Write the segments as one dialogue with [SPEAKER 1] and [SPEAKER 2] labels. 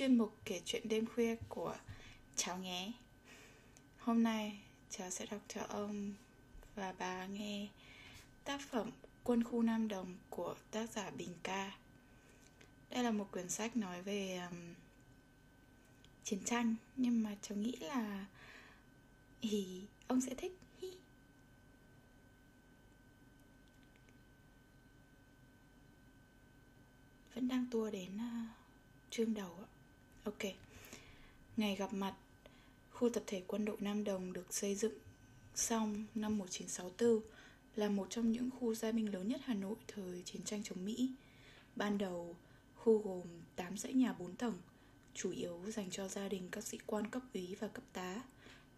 [SPEAKER 1] chuyên mục kể chuyện đêm khuya của cháu nhé. Hôm nay cháu sẽ đọc cho ông và bà nghe tác phẩm Quân khu Nam Đồng của tác giả Bình Ca. Đây là một quyển sách nói về um, chiến tranh Nhưng mà cháu nghĩ là thì ông sẽ thích. Vẫn đang tua đến uh, chương đầu ạ ok ngày gặp mặt khu tập thể quân đội Nam Đồng được xây dựng xong năm 1964 là một trong những khu gia binh lớn nhất Hà Nội thời chiến tranh chống Mỹ. Ban đầu, khu gồm 8 dãy nhà 4 tầng, chủ yếu dành cho gia đình các sĩ quan cấp úy và cấp tá.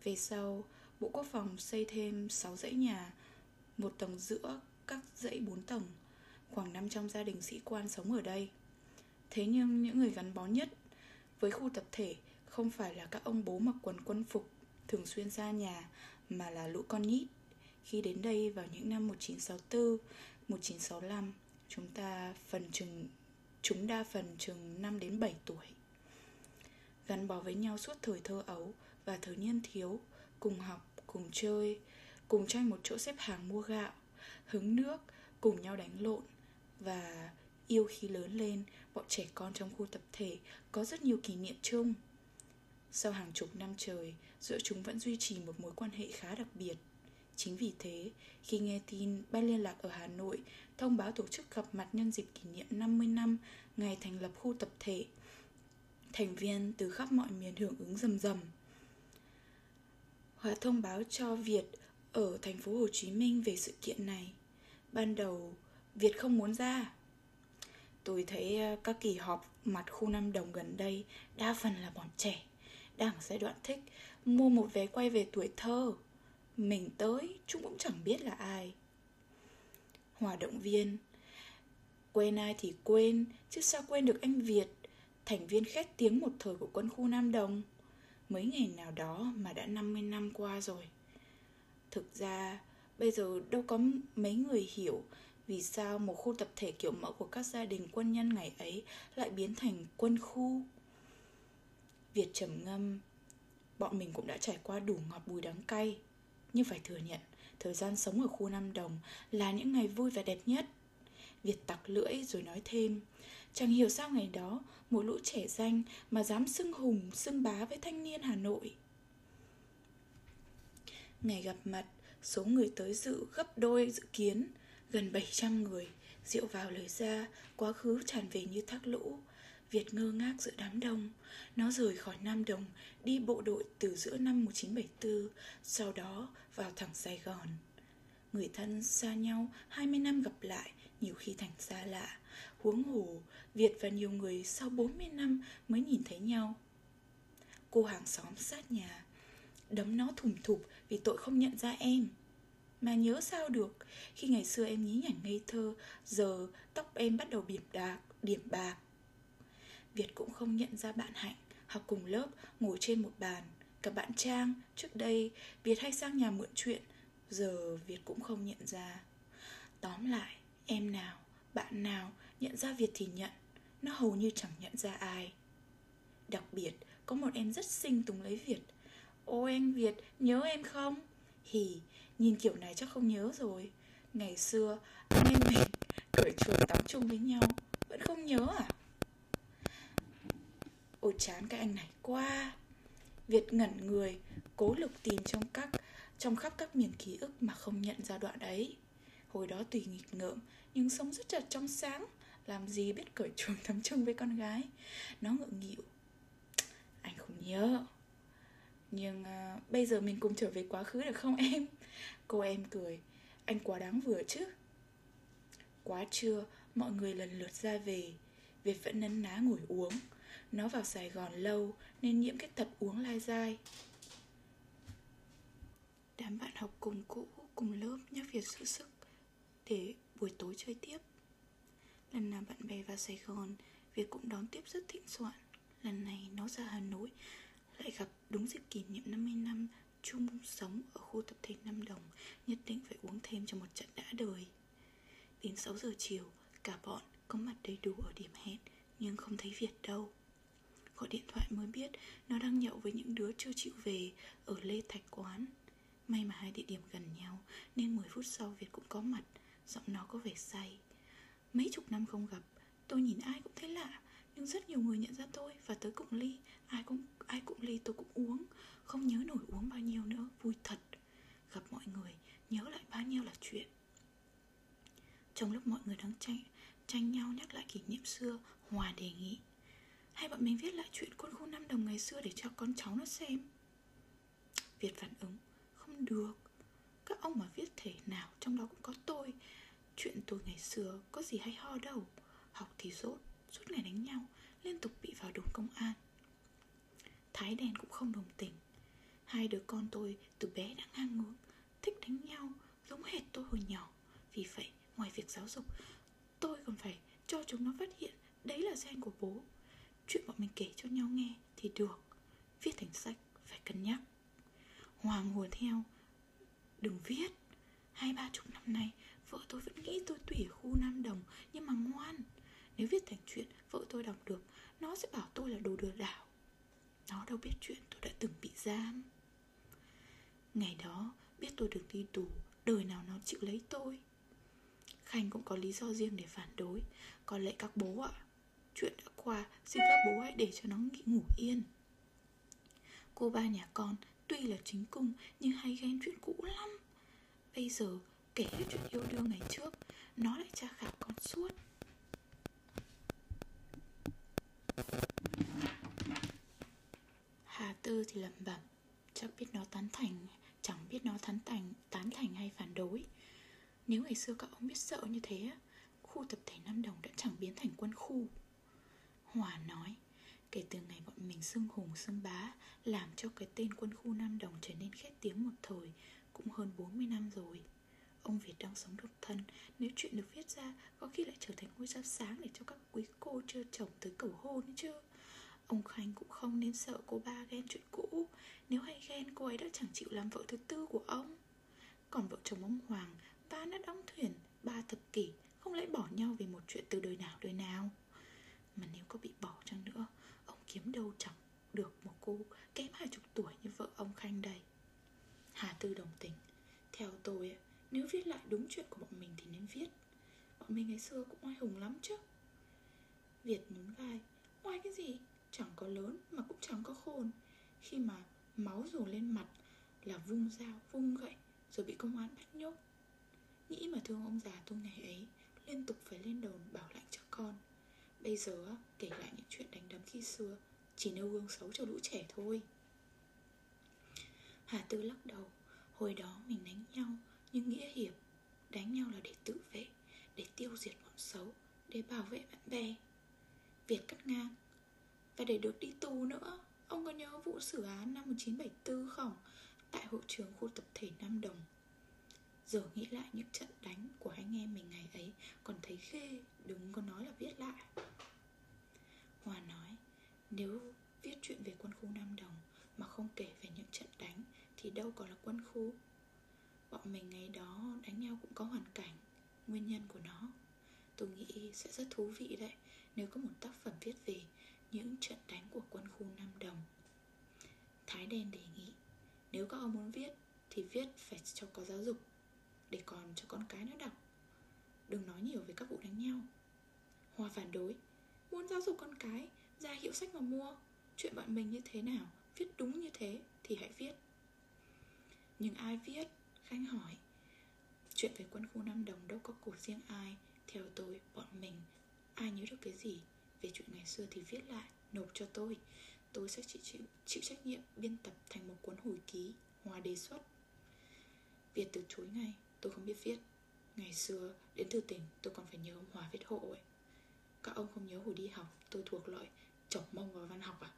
[SPEAKER 1] Về sau, Bộ Quốc phòng xây thêm 6 dãy nhà, một tầng giữa các dãy 4 tầng khoảng 500 gia đình sĩ quan sống ở đây. Thế nhưng những người gắn bó nhất với khu tập thể không phải là các ông bố mặc quần quân phục thường xuyên ra nhà mà là lũ con nhít Khi đến đây vào những năm 1964, 1965, chúng ta phần chừng chúng đa phần chừng 5 đến 7 tuổi. Gắn bó với nhau suốt thời thơ ấu và thời niên thiếu, cùng học, cùng chơi, cùng tranh một chỗ xếp hàng mua gạo, hứng nước, cùng nhau đánh lộn, và yêu khi lớn lên bọn trẻ con trong khu tập thể có rất nhiều kỷ niệm chung. Sau hàng chục năm trời giữa chúng vẫn duy trì một mối quan hệ khá đặc biệt. Chính vì thế khi nghe tin ban liên lạc ở hà nội thông báo tổ chức gặp mặt nhân dịp kỷ niệm 50 năm ngày thành lập khu tập thể thành viên từ khắp mọi miền hưởng ứng rầm rầm. Hòa thông báo cho Việt ở thành phố Hồ Chí Minh về sự kiện này. Ban đầu, Việt không muốn ra. Tôi thấy ờ, các kỳ họp mặt khu Nam Đồng gần đây Đa phần là bọn trẻ. Đang giai đoạn thích, Mua một vé quay về tuổi thơ. Mình tới, chúng cũng chẳng biết là ai. Hòa động viên. Quên ai thì quên, Chứ sao quên được anh Việt? Thành viên khét tiếng một thời của quân khu Nam Đồng. Mấy ngày nào đó mà đã 50 năm qua rồi. Thực ra, bây giờ đâu có mấy người hiểu vì sao một khu tập thể kiểu mẫu của các gia đình quân nhân ngày ấy lại biến thành quân khu? Việt trầm ngâm. Bọn mình cũng đã trải qua đủ ngọt bùi đắng cay. Nhưng phải thừa nhận, Thời gian sống ở khu Nam Đồng Là những ngày vui và đẹp nhất. Việt tặc lưỡi rồi nói thêm, Chẳng hiểu sao ngày đó, Một lũ trẻ danh mà dám xưng hùng, Xưng bá với thanh niên Hà Nội. Ngày gặp mặt, Số người tới dự gấp đôi dự kiến. Gần 700 người, Rượu vào lời ra, Quá khứ tràn về như thác lũ. Việt ngơ ngác giữa đám đông, Nó rời khỏi Nam Đồng, Đi bộ đội từ giữa năm 1974 Sau đó vào thẳng Sài Gòn. Người thân xa nhau 20 năm gặp lại, Nhiều khi thành xa lạ. Huống hồ, Việt và nhiều người sau 40 năm Mới nhìn thấy nhau. Cô hàng xóm sát nhà. Đấm nó thủng thụp vì tội không nhận ra em mà nhớ sao được, Khi ngày xưa em nhí nhảnh ngây thơ, Giờ tóc em bắt đầu điểm đạc Điểm bạc. Việt cũng không nhận ra bạn Hạnh, Học cùng lớp, ngồi trên một bàn. Cả bạn Trang, Trước đây, Việt hay sang nhà mượn chuyện, Giờ Việt cũng không nhận ra. Tóm lại, Em nào, Bạn nào Nhận ra Việt thì nhận, Nó hầu như chẳng nhận ra ai. Đặc biệt, Có một em rất xinh tùng lấy Việt. Ô, anh Việt, Nhớ em không? Hì, Nhìn kiểu này chắc không nhớ rồi. Ngày xưa anh em mình Cởi chuồng tắm chung với nhau Vẫn không nhớ à? Ôi chán cái anh này quá. Việt ngẩn người Cố lục tìm trong các Trong khắp các miền ký ức mà không nhận ra đoạn ấy Hồi đó tùy nghịch ngợm Nhưng sống rất chật trong sáng. Làm gì biết cởi chuồng tắm chung với con gái? Nó ngượng nghịu. Anh không nhớ nhưng uh, bây giờ mình cùng trở về quá khứ được không em? Cô em cười. Anh quá đáng vừa chứ. Quá trưa Mọi người lần lượt ra về. Việt vẫn nấn ná ngồi uống. Nó vào Sài Gòn lâu Nên nhiễm cái tật uống lai dai. Đám bạn học cùng cũ Cùng lớp nhắc Việt giữ sức Để buổi tối chơi tiếp. Lần nào bạn bè vào Sài Gòn Việt cũng đón tiếp rất thịnh soạn. Lần này nó ra Hà Nội lại gặp đúng dịp kỷ niệm 50 năm chung sống ở khu tập thể Nam Đồng nhất định phải uống thêm cho một trận đã đời. Đến 6 giờ chiều, cả bọn có mặt đầy đủ ở điểm hẹn Nhưng không thấy Việt đâu. Gọi điện thoại mới biết Nó đang nhậu với những đứa chưa chịu về Ở Lê Thạch Quán. May mà hai địa điểm gần nhau Nên 10 phút sau Việt cũng có mặt Giọng nó có vẻ say. Mấy chục năm không gặp Tôi nhìn ai cũng thấy lạ. Nhưng rất nhiều người nhận ra tôi Và tới cụng ly. Ai cũng ai cũng ly tôi cũng uống. Không nhớ nổi uống bao nhiêu nữa. Vui thật. Gặp mọi người Nhớ lại bao nhiêu là chuyện. Trong lúc mọi người đang tranh, tranh nhau nhắc lại kỷ niệm xưa Hòa đề nghị Hay bọn mình viết lại chuyện quân khu năm đồng ngày xưa Để cho con cháu nó xem. Việt phản ứng Không được. Các ông mà viết thể nào Trong đó cũng có tôi. Chuyện tôi ngày xưa có gì hay ho đâu. Học thì rốt. Suốt ngày đánh nhau, Liên tục bị vào đồn công an. Thái đèn cũng không đồng tình. Hai đứa con tôi từ bé đã ngang ngược, Thích đánh nhau Giống hệt tôi hồi nhỏ. Vì vậy, ngoài việc giáo dục, Tôi còn phải cho chúng nó phát hiện Đấy là gen của bố. Chuyện bọn mình kể cho nhau nghe thì được. Viết thành sách phải cân nhắc. Hoàng hùa theo. Đừng viết. Hai ba chục năm nay, Vợ tôi vẫn nghĩ tôi tủy khu Nam Đồng Nhưng mà ngoan. Nếu viết thành chuyện, vợ tôi đọc được, Nó sẽ bảo tôi là đồ lừa đảo. Nó đâu biết chuyện tôi đã từng bị giam. Ngày đó, biết tôi được đi tù, Đời nào nó chịu lấy tôi. Khanh cũng có lý do riêng để phản đối. Có lẽ các bố ạ, Chuyện đã qua, Xin các bố hãy để cho nó nghỉ ngủ yên. Cô ba nhà con, Tuy là chính cung, Nhưng hay ghen chuyện cũ lắm. Bây giờ, kể hết chuyện yêu đương ngày trước, Nó lại tra khảo con suốt. Hà Tư thì lẩm bẩm chẳng biết nó tán thành, Chẳng biết nó tán thành Tán thành hay phản đối. Nếu ngày xưa các ông biết sợ như thế Khu tập thể Nam Đồng đã chẳng biến thành quân khu. Hòa nói, Kể từ ngày bọn mình xưng hùng, xưng bá, Làm cho cái tên quân khu Nam Đồng trở nên khét tiếng một thời, Cũng hơn 40 năm rồi. Ông Việt đang sống độc thân. Nếu chuyện được viết ra, Có khi lại trở thành ngôi sao sáng Để cho các quý cô chưa chồng tới cầu hôn chứ. Ông Khánh cũng không nên sợ cô ba ghen chuyện cũ. Nếu hay ghen, cô ấy đã chẳng chịu làm vợ thứ tư của ông. Còn vợ chồng ông Hoàng Ba đã đóng thuyền, Ba thập kỷ, Không lẽ bỏ nhau vì một chuyện từ đời nào đời nào? Mà nếu có bị bỏ chăng nữa, Ông kiếm đâu chẳng được một cô kém hai chục tuổi như vợ ông Khanh đây. Hà Tư đồng tình. Theo tôi nếu viết lại đúng chuyện của bọn mình thì nên viết. Bọn mình ngày xưa cũng oai hùng lắm chứ. Việt nhún vai Oai cái gì? Chẳng có lớn mà cũng chẳng có khôn. Khi mà máu rủ lên mặt Là vung dao, vung gậy Rồi bị công an bắt nhốt. Nghĩ mà thương ông già tôi ngày ấy Liên tục phải lên đồn bảo lãnh cho con. Bây giờ kể lại những chuyện đánh đấm khi xưa Chỉ nêu gương xấu cho lũ trẻ thôi. Hà Tư lắc đầu Hồi đó mình đánh nhau nhưng nghĩa hiệp Đánh nhau là để tự vệ, Để tiêu diệt bọn xấu, Để bảo vệ bạn bè. Việt cắt ngang. Và để được đi tù nữa, Ông có nhớ vụ xử án năm 1974 không? Tại hội trường khu tập thể Nam Đồng. Giờ nghĩ lại những trận đánh của anh em mình ngày ấy, Còn thấy ghê, Đừng có nói là viết lại. Hòa nói, Nếu viết chuyện về quân khu Nam Đồng Mà không kể về những trận đánh, Thì đâu còn là quân khu. Bọn mình ngày đó đánh nhau cũng có hoàn cảnh, Nguyên nhân của nó. Tôi nghĩ sẽ rất thú vị đấy, Nếu có một tác phẩm viết về Những trận đánh của quân khu Nam Đồng. Thái đen đề nghị, Nếu các ông muốn viết Thì viết phải cho có giáo dục, Để còn cho con cái nó đọc. Đừng nói nhiều về các vụ đánh nhau. Hòa phản đối, Muốn giáo dục con cái, Ra hiệu sách mà mua. Chuyện bọn mình như thế nào, Viết đúng như thế thì hãy viết. Nhưng ai viết Khanh hỏi. Chuyện về quân khu Nam Đồng đâu có của riêng ai? Theo tôi, bọn mình Ai nhớ được cái gì? Về chuyện ngày xưa thì viết lại, nộp cho tôi. Tôi sẽ chịu, chịu, chịu trách nhiệm Biên tập thành một cuốn hồi ký Hòa đề xuất. Việt từ chối ngay, tôi không biết viết. Ngày xưa, đến từ tỉnh tôi còn phải nhớ ông Hòa viết hộ ấy. Các ông không nhớ hồi đi học Tôi thuộc loại chọc mông vào văn học à?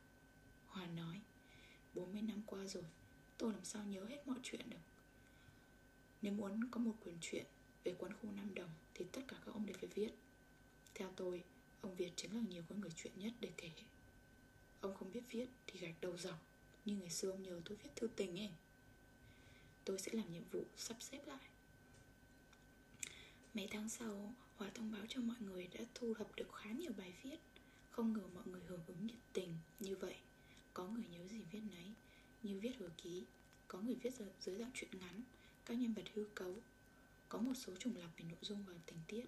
[SPEAKER 1] Hòa nói. 40 năm qua rồi Tôi làm sao nhớ hết mọi chuyện được? Nếu muốn có một quyển truyện về quán khu Nam Đồng Thì tất cả các ông đều phải viết. Theo tôi, ông Việt chính là nhiều có người chuyện nhất để kể. Ông không biết viết thì gạch đầu dòng Như ngày xưa ông nhờ tôi viết thư tình ấy. Tôi sẽ làm nhiệm vụ sắp xếp lại. Mấy tháng sau Hòa thông báo cho mọi người đã thu thập được khá nhiều bài viết. Không ngờ mọi người hưởng ứng nhiệt tình như vậy. Có người nhớ gì viết nấy. Như viết hồi ký Có người viết dưới dạng chuyện ngắn. Các nhân vật hư cấu Có một số trùng lặp về nội dung và tình tiết.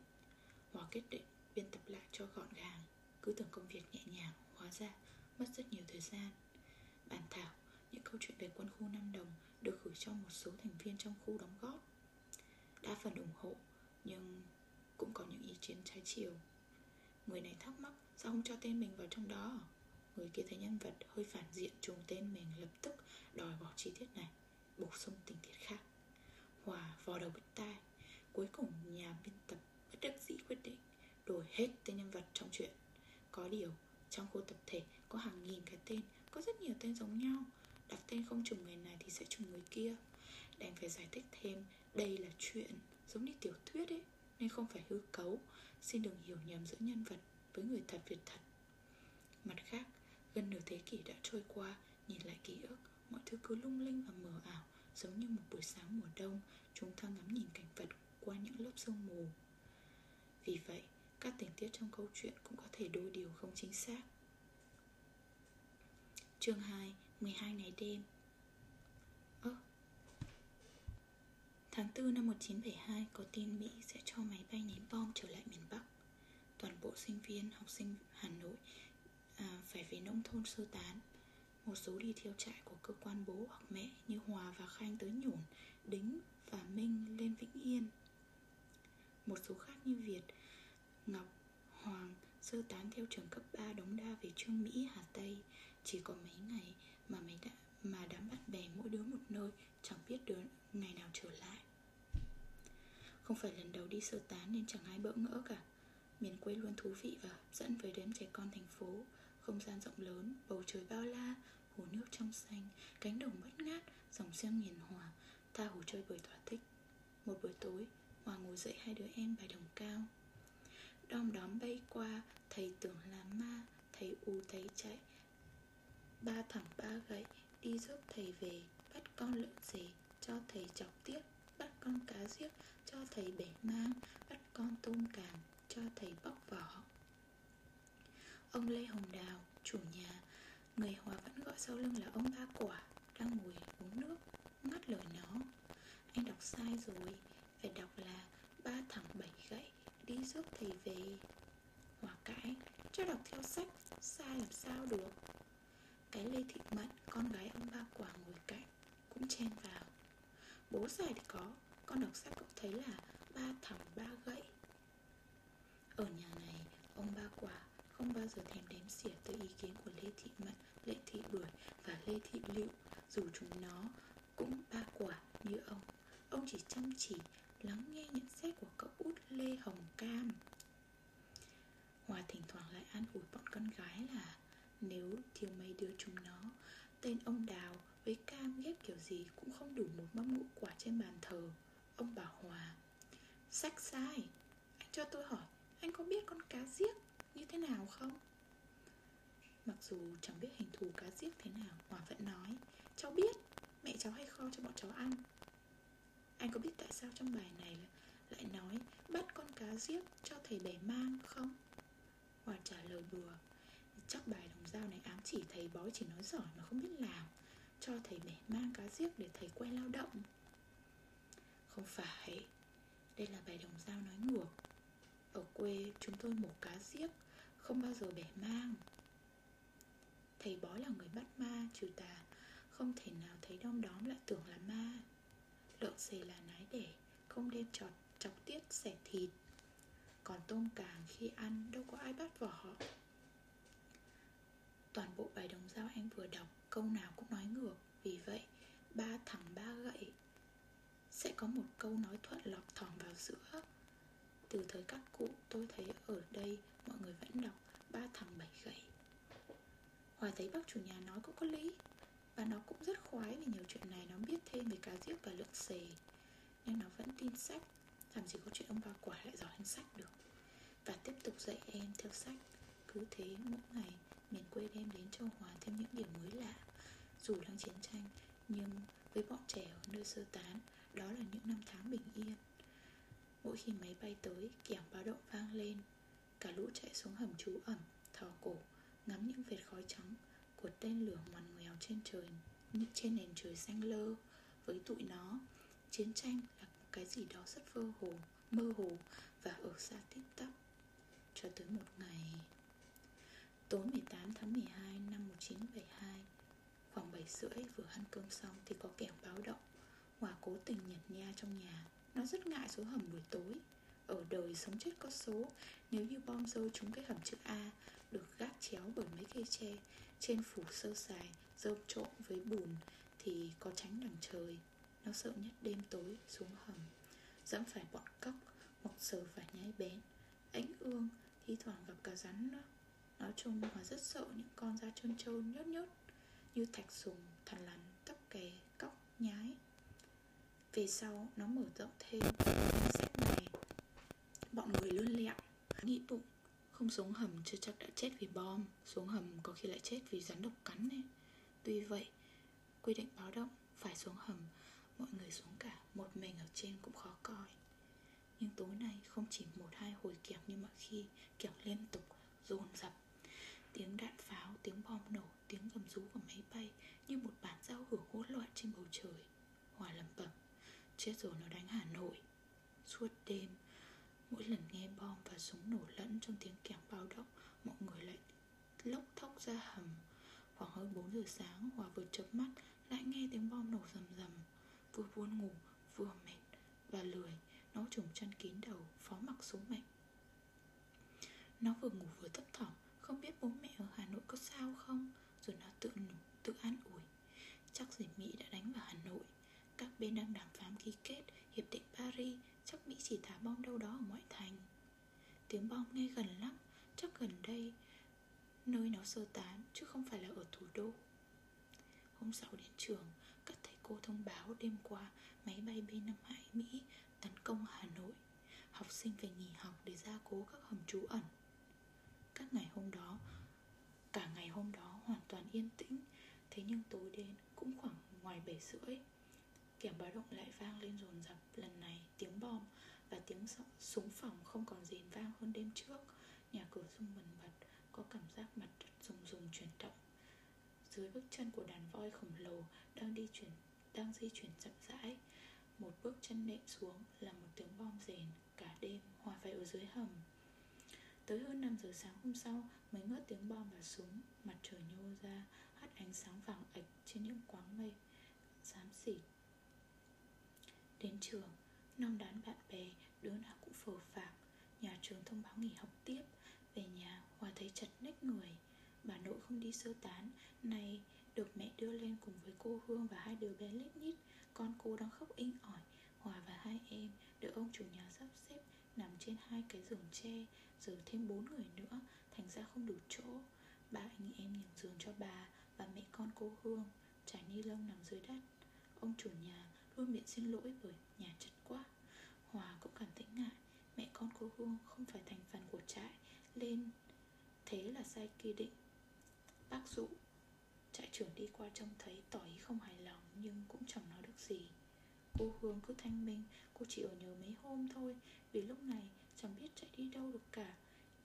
[SPEAKER 1] Hòa kết định biên tập lại cho gọn gàng. Cứ tưởng công việc nhẹ nhàng, Hóa ra mất rất nhiều thời gian. Bản thảo, những câu chuyện về quân khu Nam Đồng Được gửi cho một số thành viên trong khu đóng góp. Đa phần ủng hộ, Nhưng cũng có những ý kiến trái chiều. Người này thắc mắc, Sao không cho tên mình vào trong đó? Người kia thấy nhân vật hơi phản diện trùng tên mình Lập tức đòi bỏ chi tiết này, Bổ sung tình tiết khác. Hòa vò đầu bứt tai. Cuối cùng nhà biên tập bất đắc dĩ quyết định Đổi hết tên nhân vật trong chuyện Có điều, trong khu tập thể có hàng nghìn cái tên, Có rất nhiều tên giống nhau. Đặt tên không trùng người này thì sẽ trùng người kia. Đành phải giải thích thêm, Đây là chuyện giống như tiểu thuyết ấy, Nên không phải hư cấu. Xin đừng hiểu nhầm giữa nhân vật với người thật việc thật. Mặt khác, Gần nửa thế kỷ đã trôi qua, Nhìn lại ký ức, Mọi thứ cứ lung linh và mờ ảo. Giống như một buổi sáng mùa đông Chúng ta ngắm nhìn cảnh vật qua những lớp sương mù. Vì vậy Các tình tiết trong câu chuyện cũng có thể đôi điều không chính xác. Chương 2 12 ngày đêm. Ơ à, Tháng 4 năm 1972 có tin Mỹ sẽ cho máy bay ném bom trở lại miền Bắc. Toàn bộ sinh viên, học sinh Hà Nội à, phải về nông thôn sơ tán. Một số đi theo trại của cơ quan bố hoặc mẹ như Hòa và Khanh tới Nhổn, Đính và Minh lên Vĩnh Yên. Một số khác như Việt, Ngọc, Hoàng sơ tán theo trường cấp 3 Đống đa về Trương Mỹ, Hà Tây. Chỉ có mấy ngày mà mấy đã, mà đám bạn bè mỗi đứa một nơi chẳng biết đứa ngày nào trở lại. Không phải lần đầu đi sơ tán nên chẳng ai bỡ ngỡ cả. Miền quê luôn thú vị và hấp dẫn với đám trẻ con thành phố. Không gian rộng lớn, bầu trời bao la, hồ nước trong xanh Cánh đồng bất ngát, dòng sông hiền hòa. Tha hồ chơi bời thỏa thích. Một buổi tối, Hòa ngồi dậy hai đứa em bài đồng cao. Đom đóm bay qua, thầy tưởng là ma Thầy u thấy chạy. Ba thẳng ba gậy Đi giúp thầy về Bắt con lợn rể Cho thầy chọc tiết Bắt con cá giết Cho thầy bể mang Bắt con tôm càng Cho thầy bóc vỏ. Ông Lê Hồng Đào Chủ nhà Người Hòa vẫn gọi sau lưng là ông Ba Quả, Đang ngồi uống nước, Ngắt lời nó. Anh đọc sai rồi, Phải đọc là Ba thẳng bảy gậy Đi giúp thầy về. Hòa cãi, Cho đọc theo sách, Sai làm sao được? Cái Lê Thị Mận Con gái ông ba quả ngồi cạnh, Cũng chen vào. Bố sai thì có, Con đọc sách cũng thấy là Ba thẳng ba gậy. Ở nhà này, Ông ba quả không bao giờ thèm đếm xỉa tới ý kiến của Lê Thị Mận, Lê Thị Bưởi và Lê Thị Liệu Dù chúng nó cũng ba quả như ông Ông chỉ chăm chỉ lắng nghe nhận xét của cậu út Lê Hồng Cam. Hòa thỉnh thoảng lại an ủi bọn con gái là nếu thiếu mấy đứa chúng nó Tên ông Đào với Cam ghép kiểu gì Cũng không đủ một mâm ngũ quả trên bàn thờ. Ông bảo Hòa. Sách sai Anh cho tôi hỏi Anh có biết con cá giết như thế nào không? Mặc dù chẳng biết hình thù cá giết thế nào Hòa vẫn nói, Cháu biết, Mẹ cháu hay kho cho bọn cháu ăn Anh có biết tại sao trong bài này Lại nói, bắt con cá giết cho thầy bẻ mang không? Hòa trả lời bừa Chắc bài đồng dao này ám chỉ thầy bói chỉ nói giỏi mà không biết làm, Cho thầy bẻ mang cá giết để thầy quen lao động Không phải, Đây là bài đồng dao nói ngược Ở quê chúng tôi mổ cá giết không bao giờ bẻ mang. Thầy bói là người bắt ma, trừ tà, Không thể nào thấy đom đóm lại tưởng là ma. Lợn xề là nái đẻ, Không đem chọt chọc tiết xẻ thịt. Còn tôm càng khi ăn, đâu có ai bắt vỏ. Toàn bộ bài đồng dao anh vừa đọc, Câu nào cũng nói ngược. Vì vậy, ba thẳng ba gậy Sẽ có một câu nói thuận lọt thỏm vào giữa. Từ thời các cụ tôi thấy ở đây Mọi người vẫn đọc ba thằng bảy gậy. Hòa thấy bác chủ nhà nói cũng có lý. Và nó cũng rất khoái vì nhiều chuyện này Nó biết thêm về cá giết và lợn xề nên nó vẫn tin sách. Làm gì có chuyện ông ba quả lại giỏi hơn sách được. Và tiếp tục dạy em theo sách. Cứ thế mỗi ngày miền quê đem đến cho Hòa thêm những điểm mới lạ. Dù đang chiến tranh, Nhưng với bọn trẻ ở nơi sơ tán, Đó là những năm tháng bình yên. Mỗi khi máy bay tới Kẻng báo động vang lên. Cả lũ chạy xuống hầm trú ẩn, Thò cổ Ngắm những vệt khói trắng Của tên lửa ngoằn ngoèo trên trời Trên nền trời xanh lơ Với tụi nó. Chiến tranh là cái gì đó rất vơ hồ Mơ hồ Và ở xa tít tắp Cho tới một ngày. Tối 18 tháng 12 năm 1972 Khoảng 7 rưỡi vừa ăn cơm xong Thì có kẻo báo động Hòa cố tình nhặt nha trong nhà. Nó rất ngại số hầm buổi tối. Ở đời sống chết có số Nếu như bom rơi trúng cái hầm chữ A Được gác chéo bởi mấy cây tre Trên phủ sơ sài Dơm trộn với bùn Thì có tránh đằng trời. Nó sợ nhất đêm tối xuống hầm. Dẫm phải bọn cóc Hoặc sờ phải nhái bén. Ánh ương Thi thoảng gặp cả rắn đó. Nói chung là rất sợ những con da trơn trơn nhớt nhớt Như thạch sùng, thằn lằn, tóc kè, cóc, nhái. Về sau nó mở rộng thêm sách Bọn người lươn lẹo Nghĩ bụng Không xuống hầm chưa chắc đã chết vì bom Xuống hầm có khi lại chết vì rắn độc cắn này Tuy vậy, Quy định báo động, Phải xuống hầm, Mọi người xuống cả Một mình ở trên cũng khó coi. Nhưng tối nay không chỉ một hai hồi kẹo như mọi khi Kẹo liên tục, dồn dập Tiếng đạn pháo, tiếng bom nổ, tiếng gầm rú của máy bay Như một bản giao hưởng hỗn loạn trên bầu trời Hòa lẩm bẩm Chết rồi nó đánh Hà Nội Suốt đêm Mỗi lần nghe bom và súng nổ lẫn trong tiếng kèn báo động Mọi người lại lốc thốc ra hầm. Khoảng hơn 4 giờ sáng, Hòa vừa chớp mắt, Lại nghe tiếng bom nổ rầm rầm. Vừa buồn ngủ, vừa mệt Và lười, Nó trùng chăn kín đầu, Phó mặc số mệnh. Nó vừa ngủ vừa thấp thỏm Không biết bố mẹ ở Hà Nội có sao không Rồi nó tự nhủ tự an ủi Chắc gì Mỹ đã đánh vào Hà Nội Các bên đang đàm phán ký kết Hiệp định Paris Chắc Mỹ chỉ thả bom đâu đó ở ngoại thành Tiếng bom nghe gần lắm Chắc gần đây Nơi nó sơ tán, Chứ không phải là ở thủ đô. Hôm sau đến trường, Các thầy cô thông báo đêm qua Máy bay B-52 Mỹ tấn công Hà Nội. Học sinh phải nghỉ học để gia cố các hầm trú ẩn. Các ngày hôm đó, Cả ngày hôm đó hoàn toàn yên tĩnh. Thế nhưng tối đến, cũng khoảng ngoài 7 rưỡi Kẻng báo động lại vang lên dồn dập. Lần này, tiếng bom và tiếng súng phòng không còn rền vang hơn đêm trước. Nhà cửa rung bần bật. Có cảm giác mặt đất rùng rùng chuyển động. Dưới bước chân của đàn voi khổng lồ Đang đi chuyển, đang di chuyển chậm rãi, Một bước chân nện xuống là một tiếng bom rền Cả đêm hòa phải ở dưới hầm. Tới hơn 5 giờ sáng hôm sau Mới ngớt tiếng bom và súng Mặt trời nhô ra, Hắt ánh sáng vàng ạch trên những quáng mây, Xám xịt. Đến trường năm đán bạn bè, Đứa nào cũng phờ phạc, Nhà trường thông báo nghỉ học tiếp, Về nhà Hòa thấy chật nách người, Bà nội không đi sơ tán. Này, được mẹ đưa lên cùng với cô Hương Và hai đứa bé lít nhít, Con cô đang khóc inh ỏi. Hòa và hai em được ông chủ nhà sắp xếp, Nằm trên hai cái giường tre, Giờ thêm bốn người nữa, Thành ra không đủ chỗ. Ba anh em nhường giường cho bà Và mẹ con cô Hương Trải ni lông nằm dưới đất. Ông chủ nhà luôn miệng xin lỗi bởi nhà chật quá. Hòa cũng cảm thấy ngại, Mẹ con cô Hương không phải thành phần của trại, Lên Thế là sai kỳ định. Bác dụ, Trại trưởng đi qua trông thấy tỏ ý không hài lòng Nhưng cũng chẳng nói được gì. Cô Hương cứ thanh minh, Cô chỉ ở nhờ mấy hôm thôi, Vì lúc này chẳng biết chạy đi đâu được cả.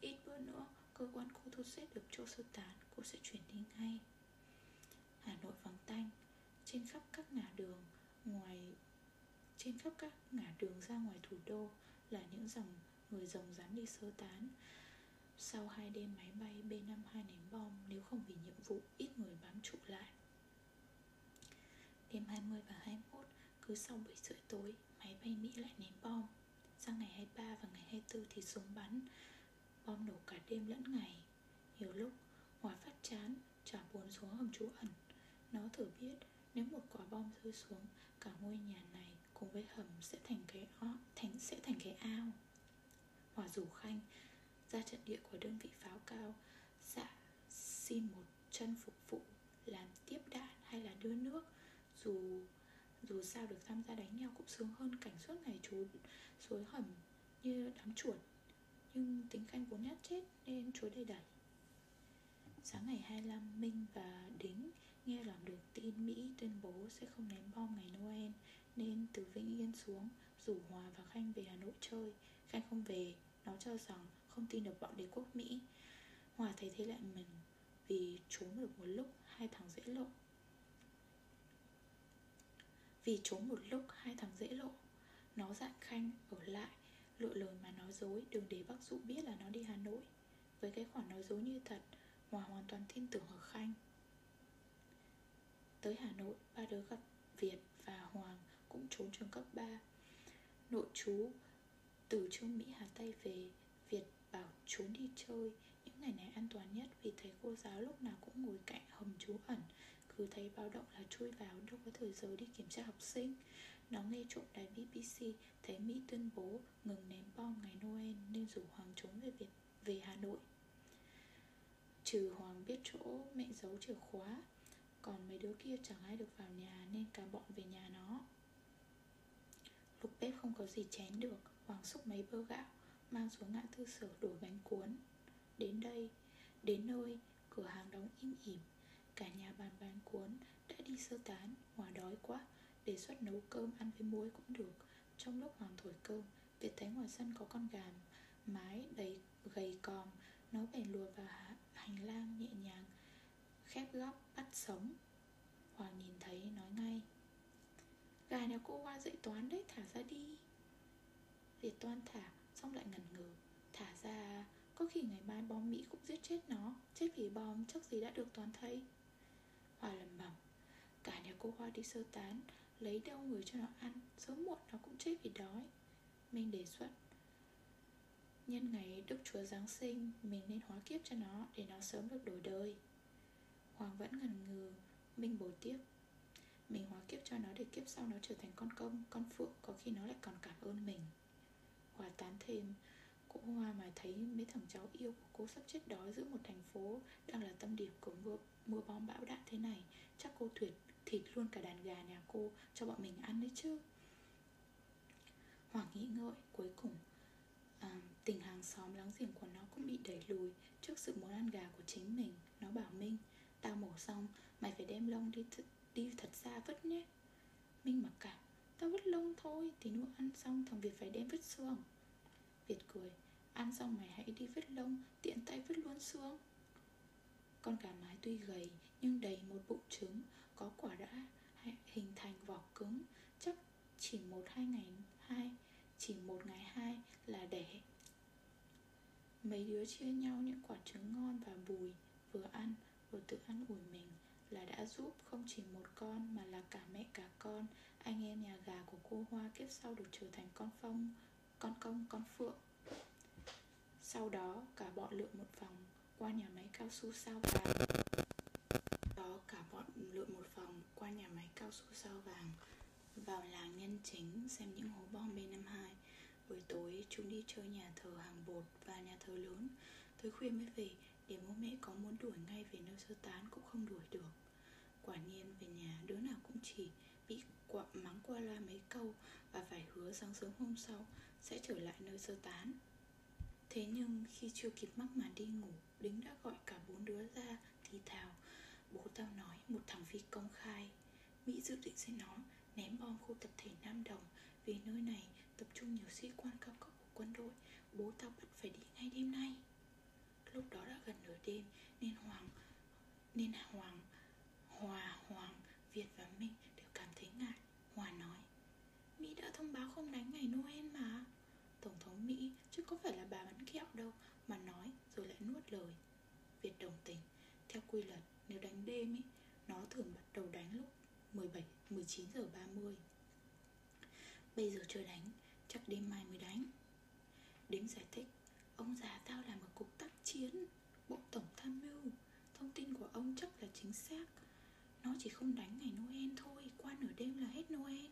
[SPEAKER 1] Ít bữa nữa, Cơ quan cô thu xếp được chỗ sơ tán, Cô sẽ chuyển đi ngay. Hà Nội vắng tanh, Trên khắp các ngã đường, Ngoài, Trên khắp các ngã đường ra ngoài thủ đô Là những dòng người rồng rắn đi sơ tán. Sau hai đêm máy bay B-52 ném bom Nếu không vì nhiệm vụ ít người bám trụ lại. Đêm 20 và 21 Cứ sau 7 rưỡi tối Máy bay Mỹ lại ném bom. Sang ngày 23 và ngày 24 thì súng bắn Bom nổ cả đêm lẫn ngày. Nhiều lúc Hòa phát chán Chả buồn xuống hầm trú ẩn. Nó thử biết nếu một quả bom rơi xuống Cả ngôi nhà này cùng với hầm sẽ thành cái ó, thành sẽ thành cái ao. Hòa rủ Khanh ra trận địa của đơn vị pháo cao Dạ xin một chân phục vụ Làm tiếp đạn hay là đưa nước. Dù dù sao được tham gia đánh nhau cũng sướng hơn cảnh suốt ngày trốn suối hầm như đám chuột. Nhưng tính Khanh vốn nhát chết nên chú đầy đẩy Sáng ngày 25 Minh và Đính nghe làm được tin Mỹ tuyên bố sẽ không ném bom ngày Noel, Nên từ Vĩnh Yên xuống, rủ Hòa và Khanh về Hà Nội chơi. Khanh không về, Nó cho rằng không tin được bọn đế quốc Mỹ. Hòa thấy thế lại mình Vì trốn được một lúc, hai thằng dễ lộ. Vì trốn một lúc, hai thằng dễ lộ. Nó dặn Khanh, ở lại, Lựa lời mà nói dối Đừng để bác dụ biết là nó đi Hà Nội. Với cái khoản nói dối như thật, Hòa hoàn toàn tin tưởng ở Khanh. Tới Hà Nội, Ba đứa gặp Việt và Hoàng Cũng trốn trường cấp 3 Nội chú Từ Trương Mỹ Hà Tây về Việt bảo trốn đi chơi. Những ngày này an toàn nhất Vì thấy cô giáo lúc nào cũng ngồi cạnh hầm trú ẩn. Cứ thấy báo động là chui vào, Đâu có thời giờ đi kiểm tra học sinh. Nó nghe trộm đài BBC Thấy Mỹ tuyên bố ngừng ném bom ngày Noel Nên rủ Hoàng trốn về Việt, về Hà Nội. Trừ Hoàng biết chỗ mẹ giấu chìa khóa, Còn mấy đứa kia chẳng ai được vào nhà Nên cả bọn về nhà nó. Lục bếp không có gì chén được, Hoàng xúc mấy bơ gạo. Mang xuống ngã tư sở đổi bánh cuốn. Đến đây, Đến nơi, Cửa hàng đóng im ỉm. Cả nhà bàn bánh cuốn Đã đi sơ tán, Hòa đói quá. Đề xuất nấu cơm ăn với muối cũng được. Trong lúc Hoàng thổi cơm, Việt thấy ngoài sân có con gà Mái đầy gầy còm. Nó bèn lùa vào hành lang nhẹ nhàng, Khép góc bắt sống. Hoàng nhìn thấy, nói ngay, Gà nhà cô qua dạy toán đấy, thả ra đi. Việt toan thả Xong lại ngần ngừ. Thả ra, Có khi ngày mai bom Mỹ cũng giết chết nó, Chết vì bom, chắc gì đã được toán thấy. Hoa lầm bẩm, Cả nhà cô Hoa đi sơ tán, Lấy đâu người cho nó ăn, Sớm muộn nó cũng chết vì đói. Minh đề xuất, Nhân ngày Đức Chúa Giáng sinh, Mình nên hóa kiếp cho nó Để nó sớm được đổi đời. Hoàng vẫn ngần ngừ, Minh bồi tiếp, Mình hóa kiếp cho nó để kiếp sau nó trở thành con công, Con phượng có khi nó lại còn cảm ơn mình và tán thêm Cô Hoa mà thấy mấy thằng cháu yêu của cô sắp chết đói giữa một thành phố Đang là tâm điểm của mưa, mưa bom bão đạn thế này Chắc cô tuyệt thịt luôn cả đàn gà nhà cô cho bọn mình ăn đấy chứ. Hoàng nghĩ ngợi cuối cùng à, Tình hàng xóm láng giềng của nó cũng bị đẩy lùi Trước sự muốn ăn gà của chính mình. Nó bảo Minh Tao mổ xong Mày phải đem lông đi, th- đi thật xa vứt nhé. Minh mặc cả Tao vứt lông thôi Tí nữa ăn xong thằng Việt phải đem vứt xương Việt cười. Ăn xong mày hãy đi vứt lông, Tiện tay vứt luôn xương Con gà mái tuy gầy, Nhưng đầy một bụng trứng, Có quả đã hình thành vỏ cứng. Chắc chỉ một hai ngày hai, Chỉ một ngày hai là đẻ. Mấy đứa chia nhau những quả trứng ngon và bùi, Vừa ăn, vừa tự ăn ủi mình, Là đã giúp không chỉ một con Mà là cả mẹ cả con. Anh em nhà gà của cô Hoa kiếp sau được trở thành con phong con công, con phượng. Sau đó cả bọn lượn một vòng Qua nhà máy cao su sao vàng. Đó cả bọn lượn một vòng Qua nhà máy cao su sao vàng Vào làng nhân chính Xem những hố bom B52 Buổi tối chúng đi chơi nhà thờ hàng bột Và nhà thờ lớn. Tới khuya mới về Để bố mẹ có muốn đuổi ngay về nơi sơ tán Cũng không đuổi được. Quả nhiên về nhà đứa nào cũng chỉ Bị quạ mắng qua loa mấy câu và phải hứa sáng sớm hôm sau Sẽ trở lại nơi sơ tán. Thế nhưng khi chưa kịp mắc màn đi ngủ Đính đã gọi cả bốn đứa ra Thì thào. Bố tao nói một thằng phi công khai Mỹ dự định sẽ nó ném bom khu tập thể Nam Đồng. Vì nơi này tập trung nhiều sĩ quan cao cấp của quân đội Bố tao bắt phải đi ngay đêm nay. Lúc đó đã gần nửa đêm Nên Hoàng Nên Hoàng Hòa, Hoàng, Việt và Minh đều cảm thấy ngại. Hòa nói Mỹ đã thông báo không đánh ngày Noel mà. Tổng thống Mỹ chứ có phải là bà bắn kẹo đâu Mà nói rồi lại nuốt lời. Việt đồng tình Theo quy luật nếu đánh đêm ý Nó thường bắt đầu đánh lúc 17, 19 giờ 30 Bây giờ chưa đánh Chắc đêm mai mới đánh. Đính giải thích Ông già tao làm ở cục tác chiến Bộ tổng tham mưu Thông tin của ông chắc là chính xác. Nó chỉ không đánh ngày Noel thôi Qua nửa đêm là hết Noel.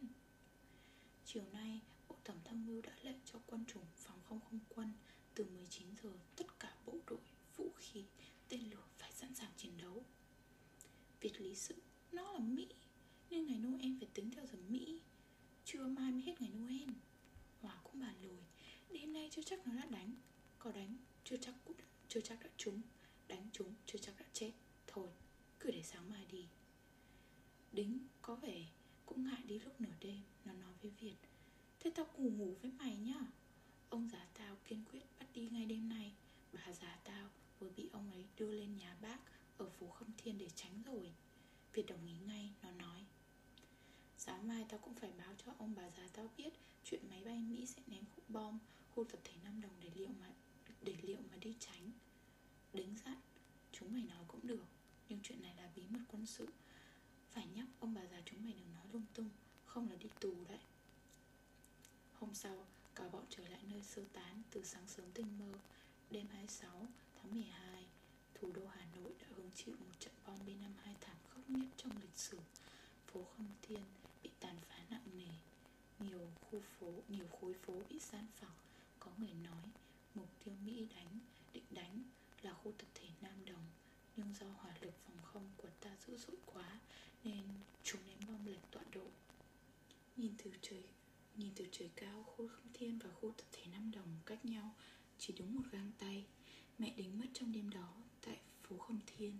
[SPEAKER 1] Chiều nay Bộ Tổng tham mưu đã lệnh cho quân chủng phòng không không quân Từ 19 giờ tất cả bộ đội, vũ khí, tên lửa phải sẵn sàng chiến đấu Việc lý sự Nó là Mỹ Nên ngày Noel phải tính theo giờ Mỹ Trưa mai mới hết ngày Noel Hòa cũng bàn lùi Đêm nay chưa chắc nó đã đánh Có đánh chưa chắc cũng chưa chắc đã trúng Đánh trúng chưa chắc đã chết Thôi cứ để sáng mai đi Đính có vẻ cũng ngại đi lúc nửa đêm Nó nói với Việt Thế tao ngủ ngủ với mày nhá Ông già tao kiên quyết bắt đi ngay đêm nay Bà già tao vừa bị ông ấy đưa lên nhà bác Ở phố Khâm Thiên để tránh rồi Việt đồng ý ngay, nó nói Sáng mai tao cũng phải báo cho ông bà già tao biết Chuyện máy bay Mỹ sẽ ném khúc bom Khu tập thể Nam Đồng để liệu mà, để liệu mà đi tránh. Đính dặn Chúng mày nói cũng được, Nhưng chuyện này là bí mật quân sự. Phải nhắc ông bà già chúng mày đừng nói lung tung, Không là đi tù đấy. Hôm sau, Cả bọn trở lại nơi sơ tán Từ sáng sớm tinh mơ. Đêm 26 tháng 12 Thủ đô Hà Nội đã hứng chịu một trận bom B-52 thảm khốc nhất trong lịch sử. Phố Khâm Thiên bị tàn phá nặng nề. Nhiều khu phố, nhiều khối phố bị san phẳng Có người nói mục tiêu Mỹ đánh, định đánh là khu tập thể Nam Đồng. Nhưng do hỏa lực phòng không của ta dữ dội quá Nên chúng ném bom lệch tọa độ. Nhìn từ trời Nhìn từ trời cao, khu Khâm Thiên và khu tập thể Nam Đồng cách nhau chỉ đúng một gang tay. Mẹ đánh mất trong đêm đó tại phố Khâm Thiên.